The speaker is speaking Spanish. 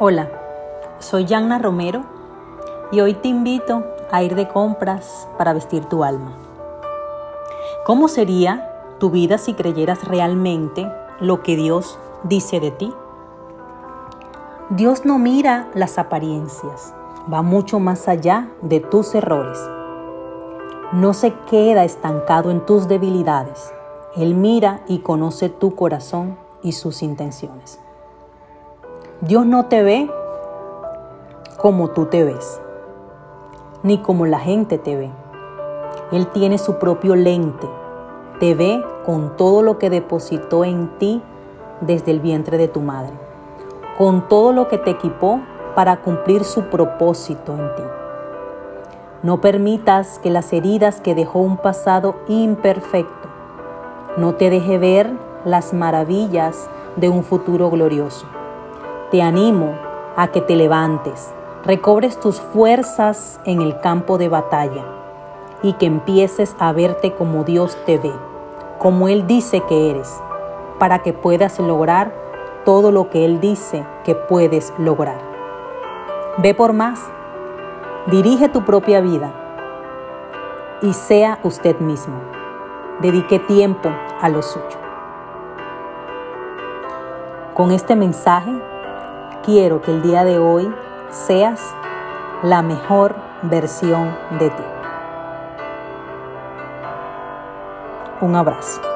Hola, soy Yanna Romero y hoy te invito a ir de compras para vestir tu alma. ¿Cómo sería tu vida si creyeras realmente lo que Dios dice de ti? Dios no mira las apariencias, va mucho más allá de tus errores. No se queda estancado en tus debilidades. Él mira y conoce tu corazón y sus intenciones. Dios no te ve como tú te ves, ni como la gente te ve. Él tiene su propio lente, te ve con todo lo que depositó en ti desde el vientre de tu madre, con todo lo que te equipó para cumplir su propósito en ti. No permitas que las heridas que dejó un pasado imperfecto no te deje ver las maravillas de un futuro glorioso. Te animo a que te levantes, recobres tus fuerzas en el campo de batalla y que empieces a verte como Dios te ve, como Él dice que eres, para que puedas lograr todo lo que Él dice que puedes lograr. Ve por más, dirige tu propia vida y sea usted mismo. Dedique tiempo a lo suyo. Con este mensaje quiero que el día de hoy seas la mejor versión de ti. Un abrazo.